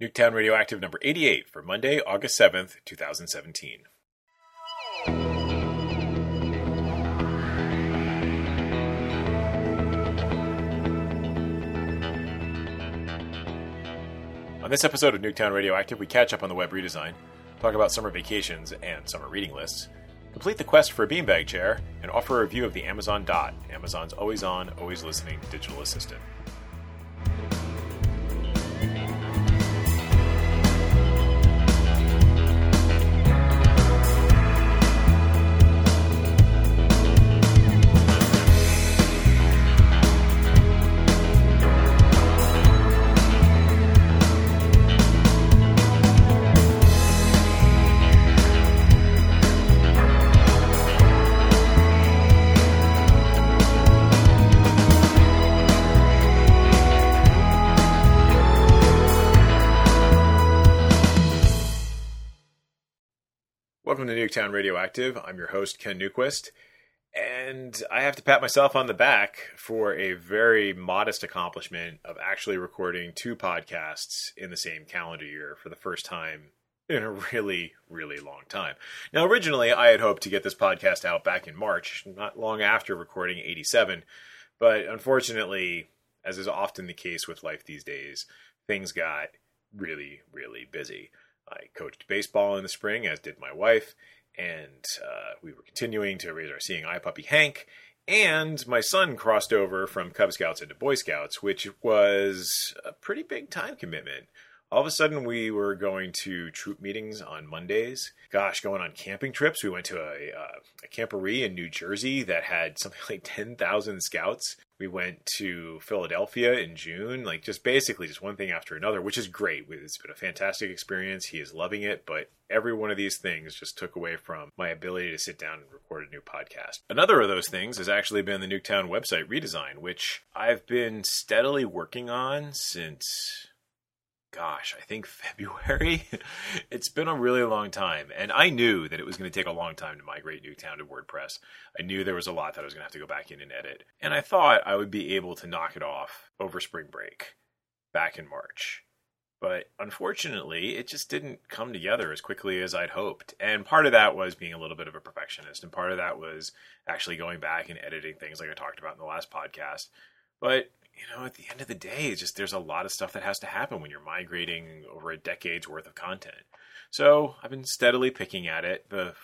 Nuketown Radioactive number 88 for Monday, August 7th, 2017. On this episode of Nuketown Radioactive, we catch up on the web redesign, talk about summer vacations and summer reading lists, complete the quest for a beanbag chair, and offer a review of the Amazon Dot, Amazon's always on, always listening digital assistant. To Nuketown Radioactive. I'm your host, Ken Newquist. And I have to pat myself on the back for a very modest accomplishment of actually recording two podcasts in the same calendar year for the first time in a really, really long time. Now, originally, I had hoped to get this podcast out back in March, not long after recording 87. But unfortunately, as is often the case with life these days, things got really, really busy. I coached baseball in the spring, as did my wife, and uh, we were continuing to raise our seeing eye puppy Hank. And my son crossed over from Cub Scouts into Boy Scouts, which was a pretty big time commitment. All of a sudden, we were going to troop meetings on Mondays. Gosh, going on camping trips. We went to a, uh, a camporee in New Jersey that had something like 10,000 scouts. We went to Philadelphia in June, like just basically just one thing after another, which is great. It's been a fantastic experience. He is loving it, but every one of these things just took away from my ability to sit down and record a new podcast. Another of those things has actually been the Nuketown website redesign, which I've been steadily working on since gosh, I think February. it's been a really long time. And I knew that it was going to take a long time to migrate Nuketown to WordPress. I knew there was a lot that I was going to have to go back in and edit. And I thought I would be able to knock it off over spring break back in March. But unfortunately, it just didn't come together as quickly as I'd hoped. And part of that was being a little bit of a perfectionist. And part of that was actually going back and editing things like I talked about in the last podcast. But you know, at the end of the day, it's just there's a lot of stuff that has to happen when you're migrating over a decade's worth of content. So I've been steadily picking at it. The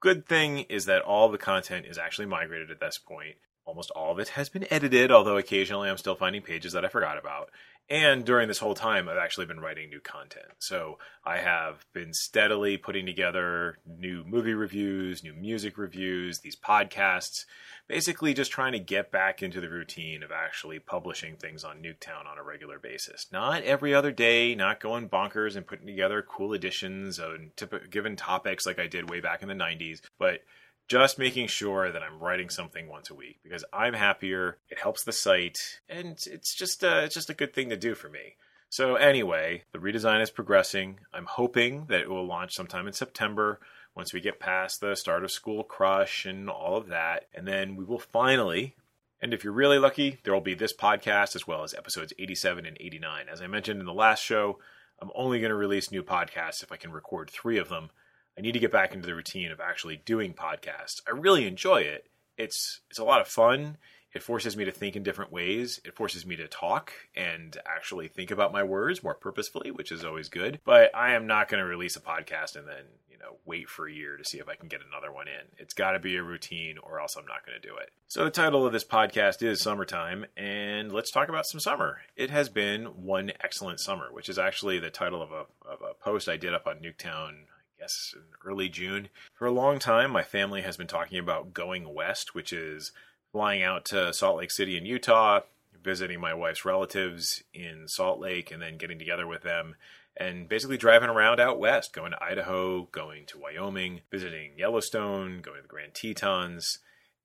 good thing is that all the content is actually migrated at this point. Almost all of it has been edited, although occasionally I'm still finding pages that I forgot about. And during this whole time, I've actually been writing new content. So I have been steadily putting together new movie reviews, new music reviews, these podcasts, basically just trying to get back into the routine of actually publishing things on Nuketown on a regular basis. Not every other day, not going bonkers and putting together cool editions on given topics like I did way back in the 90s, but just making sure that I'm writing something once a week because I'm happier. It helps the site, and it's just a, it's just a good thing to do for me. So anyway, the redesign is progressing. I'm hoping that it will launch sometime in September once we get past the start of school crush and all of that. And then we will finally, and if you're really lucky, there will be this podcast as well as episodes 87 and 89. As I mentioned in the last show, I'm only going to release new podcasts if I can record three of them. I need to get back into the routine of actually doing podcasts. I really enjoy it. It's it's a lot of fun. It forces me to think in different ways. It forces me to talk and actually think about my words more purposefully, which is always good. But I am not going to release a podcast and then, you know, wait for a year to see if I can get another one in. It's got to be a routine or else I'm not going to do it. So the title of this podcast is Summertime, and let's talk about some summer. It has been one excellent summer, which is actually the title of a, of a post I did up on Nuketown guess in early June. For a long time, my family has been talking about going west, which is flying out to Salt Lake City in Utah, visiting my wife's relatives in Salt Lake, and then getting together with them and basically driving around out west, going to Idaho, going to Wyoming, visiting Yellowstone, going to the Grand Tetons.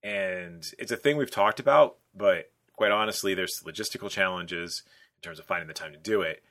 And it's a thing we've talked about, but quite honestly, there's logistical challenges in terms of finding the time to do it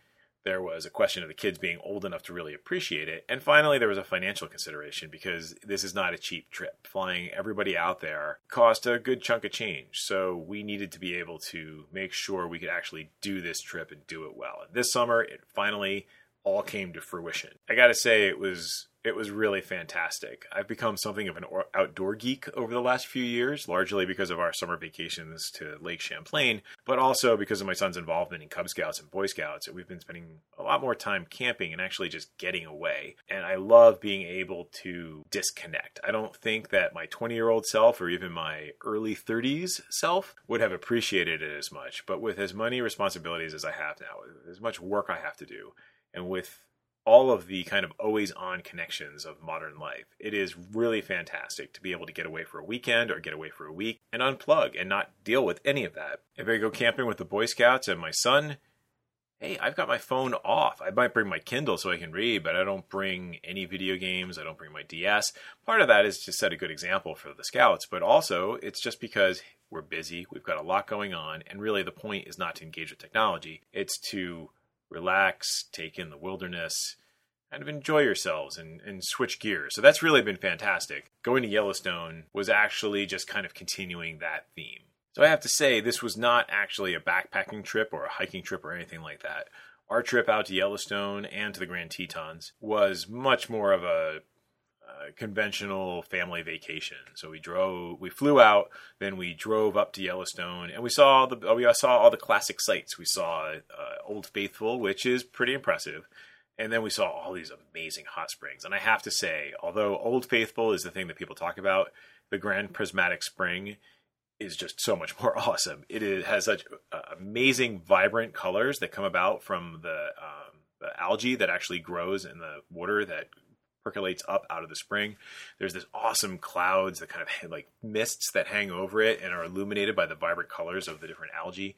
there was a question of the kids being old enough to really appreciate it. And finally, there was a financial consideration because this is not a cheap trip. Flying everybody out there cost a good chunk of change. So we needed to be able to make sure we could actually do this trip and do it well. And this summer, it finally all came to fruition. I got to say, it was it was really fantastic. I've become something of an outdoor geek over the last few years, largely because of our summer vacations to Lake Champlain, but also because of my son's involvement in Cub Scouts and Boy Scouts. We've been spending a lot more time camping and actually just getting away. And I love being able to disconnect. I don't think that my 20 year old self or even my early 30s self would have appreciated it as much. But with as many responsibilities as I have now, as much work I have to do, and with all of the kind of always on connections of modern life. It is really fantastic to be able to get away for a weekend or get away for a week and unplug and not deal with any of that. If I go camping with the Boy Scouts and my son, hey, I've got my phone off. I might bring my Kindle so I can read, but I don't bring any video games. I don't bring my DS. Part of that is to set a good example for the scouts, but also it's just because we're busy, we've got a lot going on, and really the point is not to engage with technology. It's to relax, take in the wilderness, kind of enjoy yourselves and, and switch gears. So that's really been fantastic. Going to Yellowstone was actually just kind of continuing that theme. So I have to say, this was not actually a backpacking trip or a hiking trip or anything like that. Our trip out to Yellowstone and to the Grand Tetons was much more of a conventional family vacation. So we drove, we flew out, then we drove up to Yellowstone, and we saw the we saw all the classic sites. We saw uh, Old Faithful, which is pretty impressive, and then we saw all these amazing hot springs. And I have to say, although Old Faithful is the thing that people talk about, the Grand Prismatic Spring is just so much more awesome. It is, has such uh, amazing, vibrant colors that come about from the um, the algae that actually grows in the water that percolates up out of the spring. There's this awesome clouds that kind of like mists that hang over it and are illuminated by the vibrant colors of the different algae.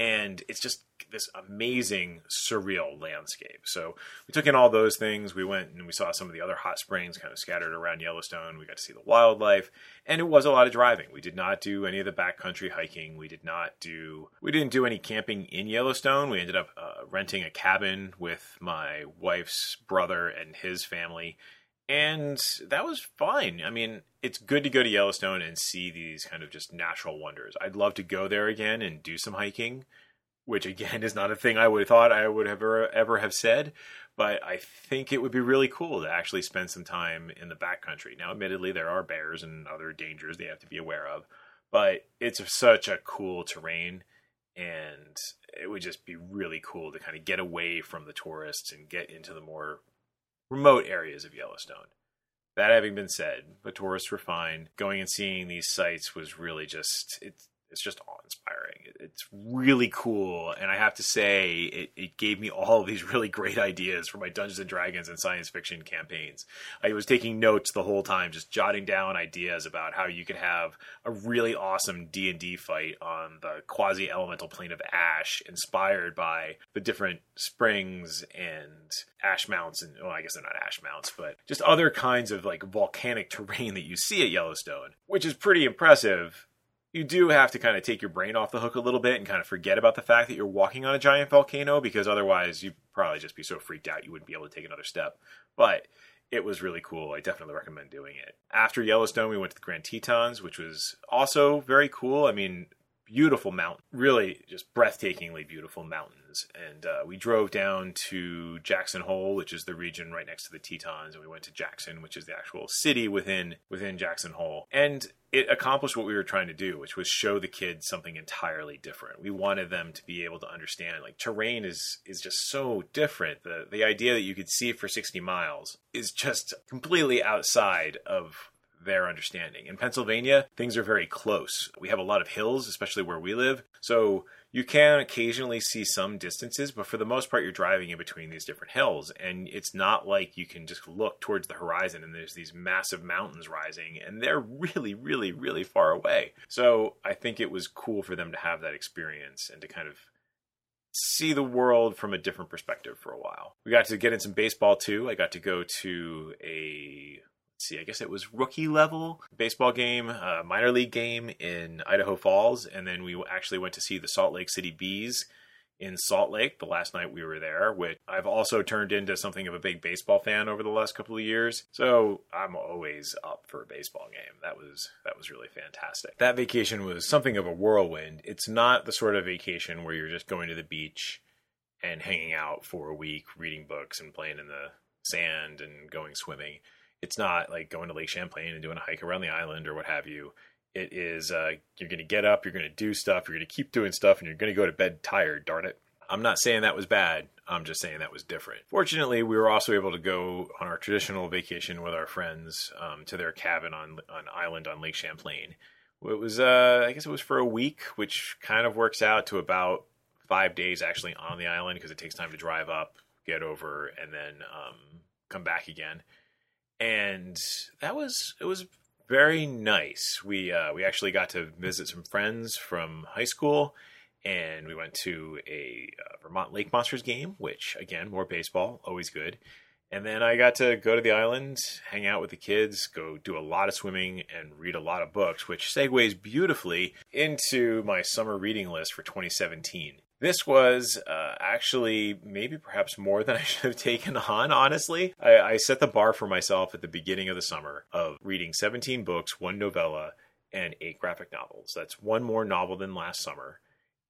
And it's just this amazing, surreal landscape. So we took in all those things. We went and we saw some of the other hot springs kind of scattered around Yellowstone. We got to see the wildlife, and it was a lot of driving. We did not do any of the backcountry hiking. We did not do. We didn't do any camping in Yellowstone. We ended up uh, renting a cabin with my wife's brother and his family. And that was fine. I mean, it's good to go to Yellowstone and see these kind of just natural wonders. I'd love to go there again and do some hiking which again is not a thing I would have thought I would have ever, ever have said, but I think it would be really cool to actually spend some time in the backcountry. Now, admittedly, there are bears and other dangers they have to be aware of, but it's such a cool terrain, and it would just be really cool to kind of get away from the tourists and get into the more remote areas of Yellowstone. That having been said, the tourists were fine. Going and seeing these sites was really just it's it's just awe-inspiring. It's really cool, and I have to say, it, it gave me all of these really great ideas for my Dungeons and Dragons and science fiction campaigns. I was taking notes the whole time, just jotting down ideas about how you could have a really awesome D and D fight on the quasi-elemental plane of Ash, inspired by the different springs and ash mounts, and well, I guess they're not ash mounts, but just other kinds of like volcanic terrain that you see at Yellowstone, which is pretty impressive you do have to kind of take your brain off the hook a little bit and kind of forget about the fact that you're walking on a giant volcano because otherwise you'd probably just be so freaked out you wouldn't be able to take another step. But it was really cool. I definitely recommend doing it. After Yellowstone, we went to the Grand Tetons, which was also very cool. I mean, beautiful mountain, really just breathtakingly beautiful mountains. And uh, we drove down to Jackson Hole, which is the region right next to the Tetons, and we went to Jackson, which is the actual city within within Jackson Hole. And it accomplished what we were trying to do, which was show the kids something entirely different. We wanted them to be able to understand like terrain is is just so different. The the idea that you could see for 60 miles is just completely outside of their understanding. In Pennsylvania, things are very close. We have a lot of hills, especially where we live. So you can occasionally see some distances, but for the most part, you're driving in between these different hills. And it's not like you can just look towards the horizon and there's these massive mountains rising, and they're really, really, really far away. So I think it was cool for them to have that experience and to kind of see the world from a different perspective for a while. We got to get in some baseball too. I got to go to a see, I guess it was rookie level baseball game, uh, minor league game in Idaho Falls, and then we actually went to see the Salt Lake City Bees in Salt Lake the last night we were there, which I've also turned into something of a big baseball fan over the last couple of years. So I'm always up for a baseball game. That was that was really fantastic. That vacation was something of a whirlwind. It's not the sort of vacation where you're just going to the beach and hanging out for a week, reading books and playing in the sand and going swimming. It's not like going to Lake Champlain and doing a hike around the island or what have you. It is uh, you're going to get up, you're going to do stuff, you're going to keep doing stuff, and you're going to go to bed tired. Darn it! I'm not saying that was bad. I'm just saying that was different. Fortunately, we were also able to go on our traditional vacation with our friends um, to their cabin on on island on Lake Champlain. It was, uh, I guess, it was for a week, which kind of works out to about five days actually on the island because it takes time to drive up, get over, and then um, come back again. And that was it was very nice. We uh, we actually got to visit some friends from high school and we went to a uh, Vermont Lake Monsters game, which again, more baseball, always good. And then I got to go to the island, hang out with the kids, go do a lot of swimming, and read a lot of books, which segues beautifully into my summer reading list for 2017. This was uh, actually maybe perhaps more than I should have taken on, honestly. I, I set the bar for myself at the beginning of the summer of reading 17 books, one novella, and eight graphic novels. That's one more novel than last summer.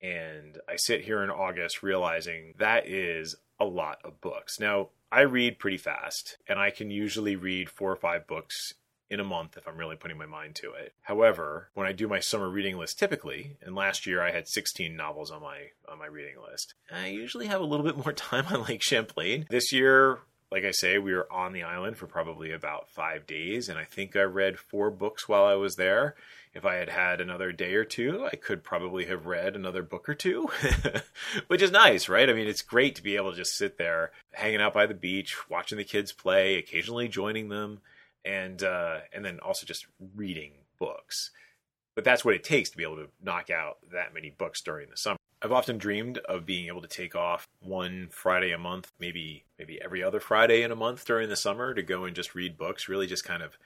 And I sit here in August realizing that is a lot of books. Now, I read pretty fast, and I can usually read four or five books in a month if I'm really putting my mind to it. However, when I do my summer reading list typically, and last year I had 16 novels on my on my reading list, I usually have a little bit more time on Lake Champlain. This year, like I say, we were on the island for probably about 5 days and I think I read 4 books while I was there if I had had another day or two, I could probably have read another book or two, which is nice, right? I mean, it's great to be able to just sit there hanging out by the beach, watching the kids play, occasionally joining them, and uh, and then also just reading books. But that's what it takes to be able to knock out that many books during the summer. I've often dreamed of being able to take off one Friday a month, maybe maybe every other Friday in a month during the summer to go and just read books, really just kind of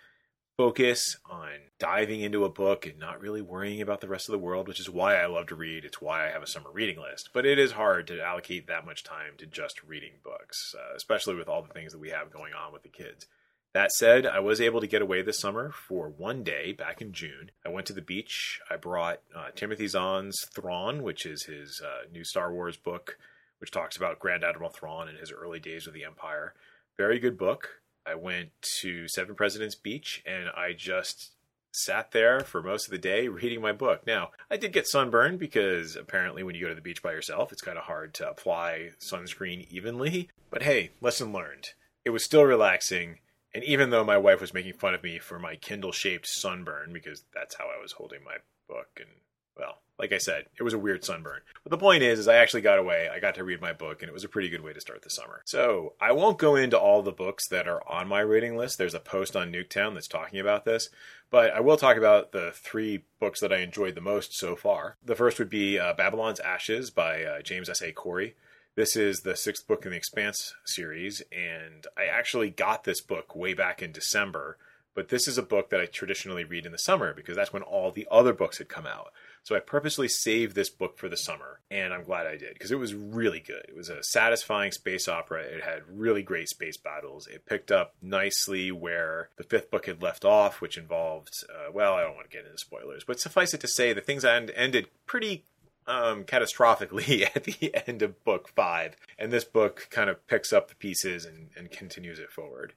focus on diving into a book and not really worrying about the rest of the world, which is why I love to read. It's why I have a summer reading list. But it is hard to allocate that much time to just reading books, uh, especially with all the things that we have going on with the kids. That said, I was able to get away this summer for one day back in June. I went to the beach. I brought uh, Timothy Zahn's Thrawn, which is his uh, new Star Wars book, which talks about Grand Admiral Thrawn and his early days with the Empire. Very good book. I went to Seven Presidents Beach and I just sat there for most of the day reading my book. Now, I did get sunburned because apparently when you go to the beach by yourself, it's kind of hard to apply sunscreen evenly. But hey, lesson learned. It was still relaxing. And even though my wife was making fun of me for my Kindle shaped sunburn, because that's how I was holding my book and well, like I said, it was a weird sunburn. But the point is, is I actually got away. I got to read my book, and it was a pretty good way to start the summer. So I won't go into all the books that are on my reading list. There's a post on Nuketown that's talking about this, but I will talk about the three books that I enjoyed the most so far. The first would be uh, Babylon's Ashes by uh, James S. A. Corey. This is the sixth book in the Expanse series, and I actually got this book way back in December. But this is a book that I traditionally read in the summer because that's when all the other books had come out. So I purposely saved this book for the summer, and I'm glad I did because it was really good. It was a satisfying space opera. It had really great space battles. It picked up nicely where the fifth book had left off, which involved, uh, well, I don't want to get into spoilers, but suffice it to say, the things end- ended pretty um, catastrophically at the end of book five. And this book kind of picks up the pieces and, and continues it forward.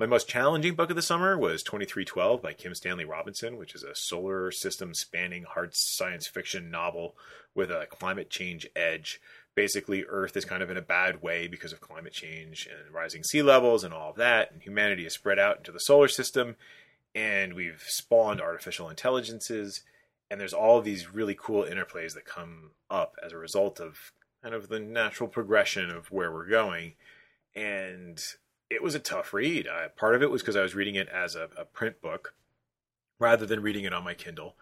My most challenging book of the summer was 2312 by Kim Stanley Robinson, which is a solar system spanning hard science fiction novel with a climate change edge. Basically, Earth is kind of in a bad way because of climate change and rising sea levels and all of that, and humanity is spread out into the solar system, and we've spawned artificial intelligences, and there's all these really cool interplays that come up as a result of kind of the natural progression of where we're going. And it was a tough read. I, part of it was because I was reading it as a, a, print book rather than reading it on my Kindle.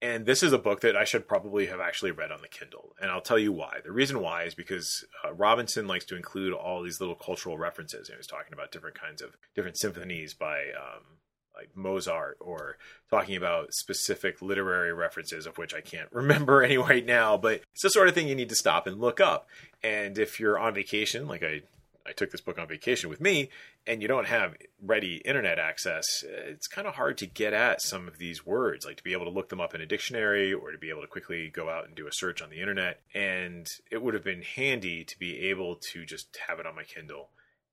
And this is a book that I should probably have actually read on the Kindle. And I'll tell you why. The reason why is because uh, Robinson likes to include all these little cultural references. He was talking about different kinds of different symphonies by um, like Mozart or talking about specific literary references of which I can't remember any right now, but it's the sort of thing you need to stop and look up. And if you're on vacation, like I I took this book on vacation with me and you don't have ready internet access, it's kind of hard to get at some of these words, like to be able to look them up in a dictionary or to be able to quickly go out and do a search on the internet. And it would have been handy to be able to just have it on my Kindle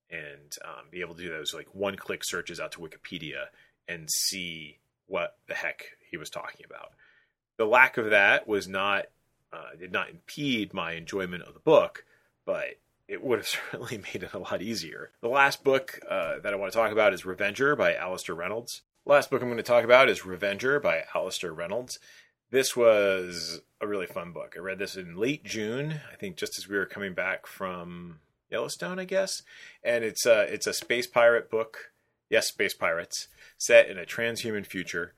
and um, be able to do those like one click searches out to Wikipedia and see what the heck he was talking about. The lack of that was not uh, did not impede my enjoyment of the book, but it would have certainly made it a lot easier. The last book uh, that I want to talk about is Revenger by Alastair Reynolds. Last book I'm going to talk about is Revenger by Alastair Reynolds. This was a really fun book. I read this in late June, I think just as we were coming back from Yellowstone, I guess. And it's a, it's a space pirate book. Yes, space pirates, set in a transhuman future.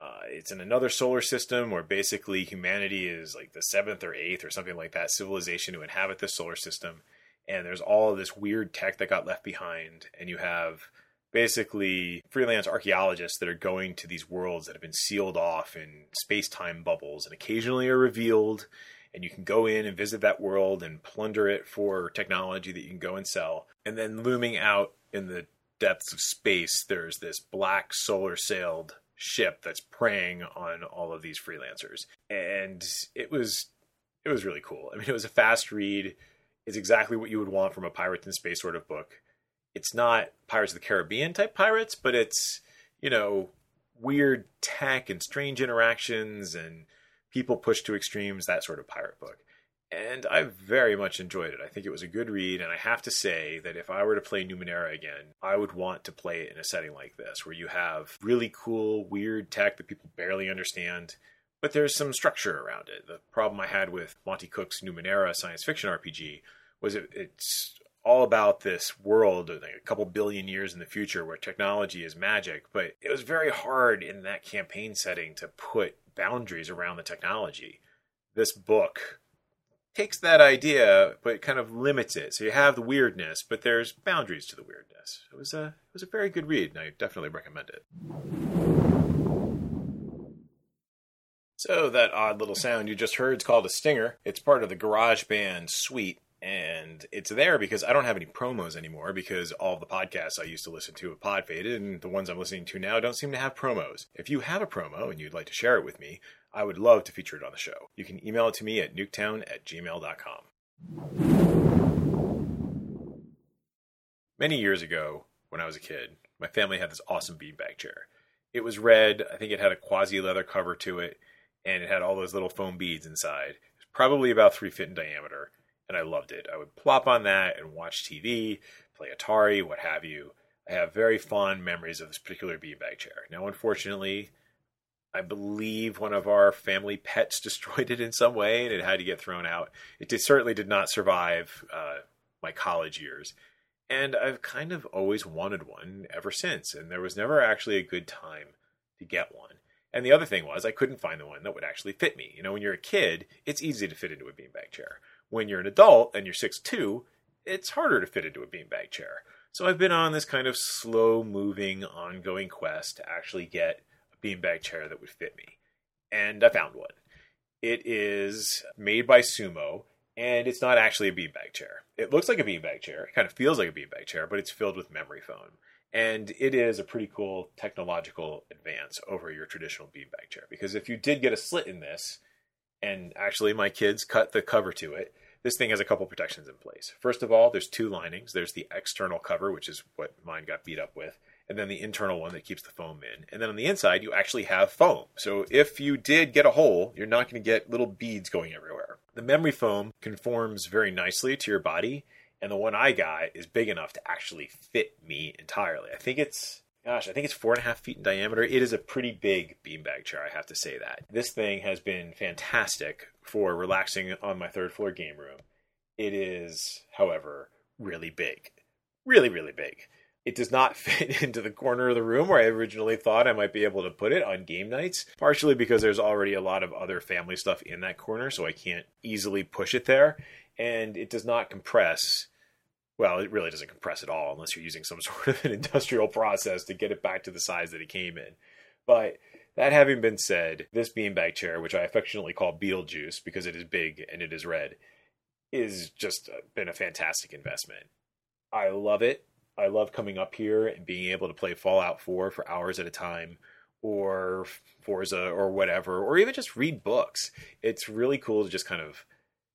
Uh, it's in another solar system where basically humanity is like the seventh or eighth or something like that civilization to inhabit this solar system. And there's all this weird tech that got left behind. And you have basically freelance archaeologists that are going to these worlds that have been sealed off in space-time bubbles and occasionally are revealed. And you can go in and visit that world and plunder it for technology that you can go and sell. And then looming out in the depths of space there's this black solar sailed ship that's preying on all of these freelancers and it was it was really cool i mean it was a fast read It's exactly what you would want from a pirates in space sort of book. It's not Pirates of the Caribbean type pirates, but it's, you know, weird tech and strange interactions and people pushed to extremes, that sort of pirate book. And I very much enjoyed it. I think it was a good read, and I have to say that if I were to play Numenera again, I would want to play it in a setting like this, where you have really cool, weird tech that people barely understand, but there's some structure around it. The problem I had with Monte Cook's Numenera science fiction RPG was it, it's all about this world like a couple billion years in the future where technology is magic but it was very hard in that campaign setting to put boundaries around the technology this book takes that idea but kind of limits it. So you have the weirdness but there's boundaries to the weirdness. It was a it was a very good read and i definitely recommend it. So that odd little sound you just heard is called a stinger. It's part of the GarageBand suite and it's there because I don't have any promos anymore because all the podcasts I used to listen to have pod faded and the ones I'm listening to now don't seem to have promos. If you have a promo and you'd like to share it with me, I would love to feature it on the show. You can email it to me at nuketown at gmail.com. Many years ago, when I was a kid, my family had this awesome beanbag chair. It was red, I think it had a quasi leather cover to it, and it had all those little foam beads inside. It was probably about three feet in diameter and I loved it. I would plop on that and watch TV, play Atari, what have you. I have very fond memories of this particular beanbag chair. Now, unfortunately, I believe one of our family pets destroyed it in some way and it had to get thrown out. It did, certainly did not survive uh, my college years. And I've kind of always wanted one ever since, and there was never actually a good time to get one. And the other thing was, I couldn't find the one that would actually fit me. You know, when you're a kid, it's easy to fit into a beanbag chair. When you're an adult and you're 6'2, it's harder to fit into a beanbag chair. So I've been on this kind of slow moving, ongoing quest to actually get beanbag chair that would fit me. And I found one. It is made by Sumo, and it's not actually a beanbag chair. It looks like a beanbag chair. It kind of feels like a beanbag chair, but it's filled with memory foam. And it is a pretty cool technological advance over your traditional beanbag chair. Because if you did get a slit in this, and actually my kids cut the cover to it, this thing has a couple protections in place. First of all, there's two linings. There's the external cover, which is what mine got beat up with, and then the internal one that keeps the foam in. And then on the inside, you actually have foam. So if you did get a hole, you're not going to get little beads going everywhere. The memory foam conforms very nicely to your body, and the one I got is big enough to actually fit me entirely. I think it's gosh, I think it's four and a half feet in diameter. It is a pretty big beanbag chair, I have to say that. This thing has been fantastic for relaxing on my third floor game room. It is, however, really big. Really, really big. It does not fit into the corner of the room where I originally thought I might be able to put it on game nights, partially because there's already a lot of other family stuff in that corner, so I can't easily push it there. And it does not compress well, it really doesn't compress at all unless you're using some sort of an industrial process to get it back to the size that it came in. But that having been said, this beanbag chair, which I affectionately call Beetlejuice because it is big and it is red, is just uh, been a fantastic investment. I love it. I love coming up here and being able to play Fallout 4 for hours at a time or Forza or whatever, or even just read books. It's really cool to just kind of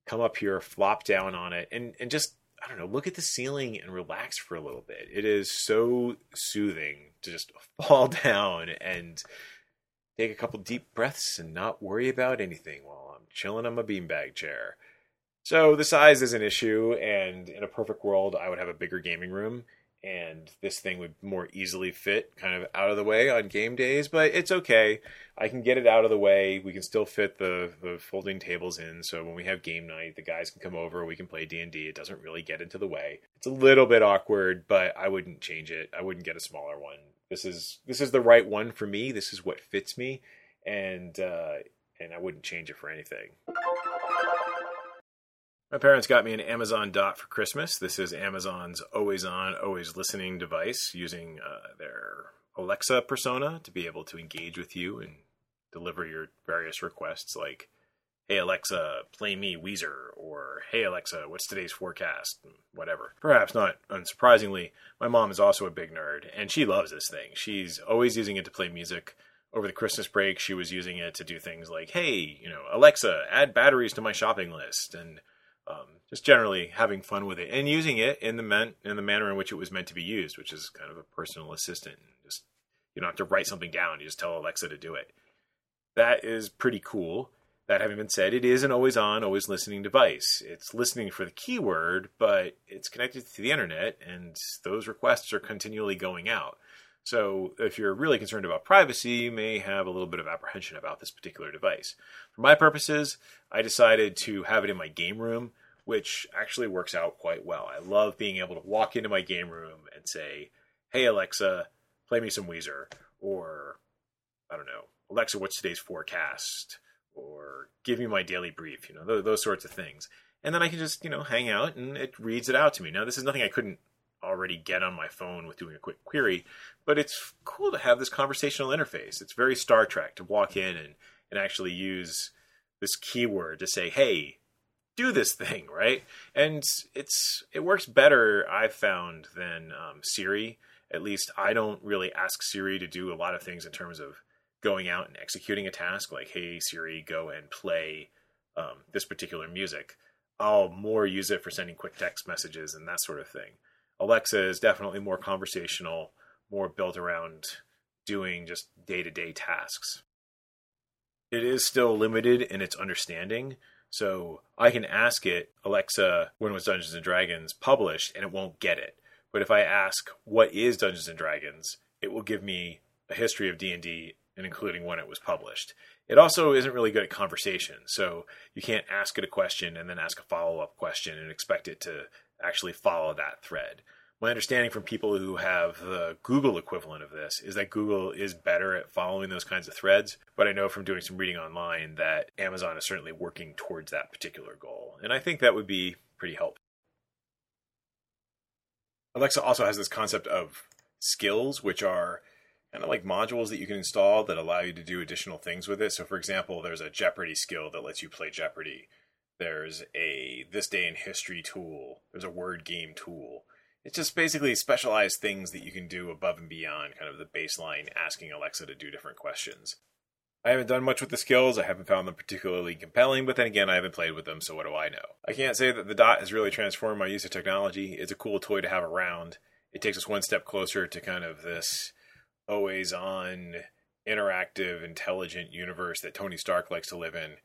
come up here, flop down on it, and, and just, I don't know, look at the ceiling and relax for a little bit. It is so soothing to just fall down and take a couple deep breaths and not worry about anything while I'm chilling on my beanbag chair. So the size is an issue, and in a perfect world, I would have a bigger gaming room and this thing would more easily fit kind of out of the way on game days, but it's okay. I can get it out of the way. We can still fit the, the folding tables in, so when we have game night, the guys can come over. We can play D and D. It doesn't really get into the way. It's a little bit awkward, but I wouldn't change it. I wouldn't get a smaller one. This is this is the right one for me. This is what fits me, and uh, and I wouldn't change it for anything. My parents got me an Amazon Dot for Christmas. This is Amazon's always on, always listening device using uh, their Alexa persona to be able to engage with you and deliver your various requests like, Hey Alexa, play me Weezer, or Hey Alexa, what's today's forecast? Whatever. Perhaps not unsurprisingly, my mom is also a big nerd, and she loves this thing. She's always using it to play music. Over the Christmas break, she was using it to do things like, Hey, you know, Alexa, add batteries to my shopping list, and um, just generally having fun with it and using it in the in the manner in which it was meant to be used, which is kind of a personal assistant. Just you don't have to write something down; you just tell Alexa to do it. That is pretty cool. That having been said, it is an always on, always listening device. It's listening for the keyword, but it's connected to the internet, and those requests are continually going out. So, if you're really concerned about privacy, you may have a little bit of apprehension about this particular device. For my purposes, I decided to have it in my game room, which actually works out quite well. I love being able to walk into my game room and say, Hey, Alexa, play me some Weezer, or I don't know, Alexa, what's today's forecast? Or give me my daily brief, you know, those, those sorts of things. And then I can just, you know, hang out and it reads it out to me. Now, this is nothing I couldn't already get on my phone with doing a quick query, but it's cool to have this conversational interface. It's very Star Trek to walk in and, and actually use this keyword to say, hey, do this thing, right? And it's it works better, I've found, than um, Siri. At least I don't really ask Siri to do a lot of things in terms of going out and executing a task, like, hey, Siri, go and play um, this particular music. I'll more use it for sending quick text messages and that sort of thing. Alexa is definitely more conversational, more built around doing just day to day tasks. It is still limited in its understanding, so I can ask it, Alexa, when was Dungeons and Dragons published, and it won't get it. But if I ask, what is Dungeons and Dragons, it will give me a history of D&D and including when it was published. It also isn't really good at conversation, so you can't ask it a question and then ask a follow-up question and expect it to actually follow that thread. My understanding from people who have the Google equivalent of this is that Google is better at following those kinds of threads, but I know from doing some reading online that Amazon is certainly working towards that particular goal. And I think that would be pretty helpful. Alexa also has this concept of skills, which are kind of like modules that you can install that allow you to do additional things with it. So, for example, there's a Jeopardy skill that lets you play Jeopardy. There's a This Day in History tool. There's a word game tool. It's just basically specialized things that you can do above and beyond kind of the baseline asking Alexa to do different questions. I haven't done much with the skills. I haven't found them particularly compelling, but then again, I haven't played with them, so what do I know? I can't say that the Dot has really transformed my use of technology. It's a cool toy to have around. It takes us one step closer to kind of this always on, interactive, intelligent universe that Tony Stark likes to live in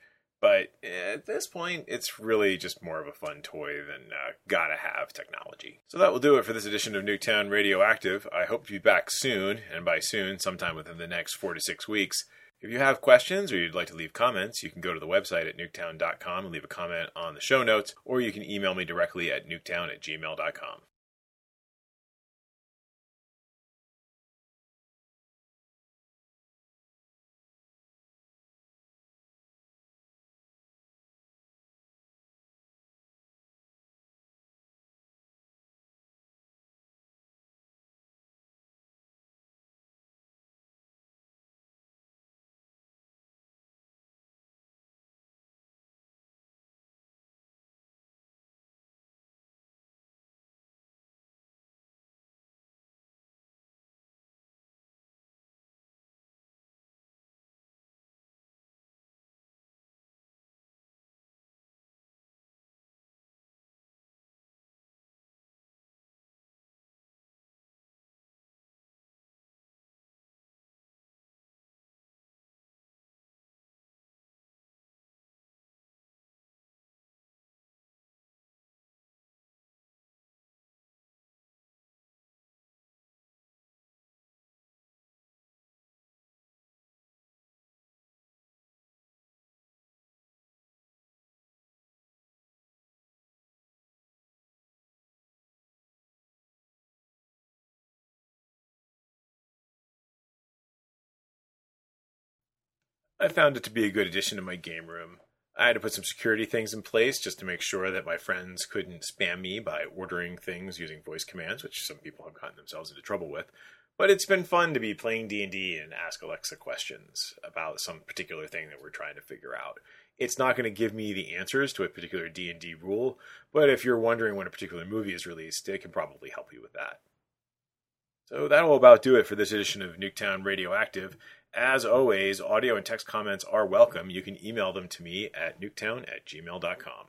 but at this point, it's really just more of a fun toy than uh, gotta have technology. So that will do it for this edition of Nuketown Radioactive. I hope to be back soon, and by soon, sometime within the next four to six weeks. If you have questions or you'd like to leave comments, you can go to the website at nuketown.com and leave a comment on the show notes, or you can email me directly at nuketown at gmail.com. I found it to be a good addition to my game room. I had to put some security things in place just to make sure that my friends couldn't spam me by ordering things using voice commands, which some people have gotten themselves into trouble with. But it's been fun to be playing D&D and ask Alexa questions about some particular thing that we're trying to figure out. It's not going to give me the answers to a particular D&D rule, but if you're wondering when a particular movie is released, it can probably help you with that. So that'll about do it for this edition of Nuketown Radioactive. As always, audio and text comments are welcome. You can email them to me at nuketown at gmail.com.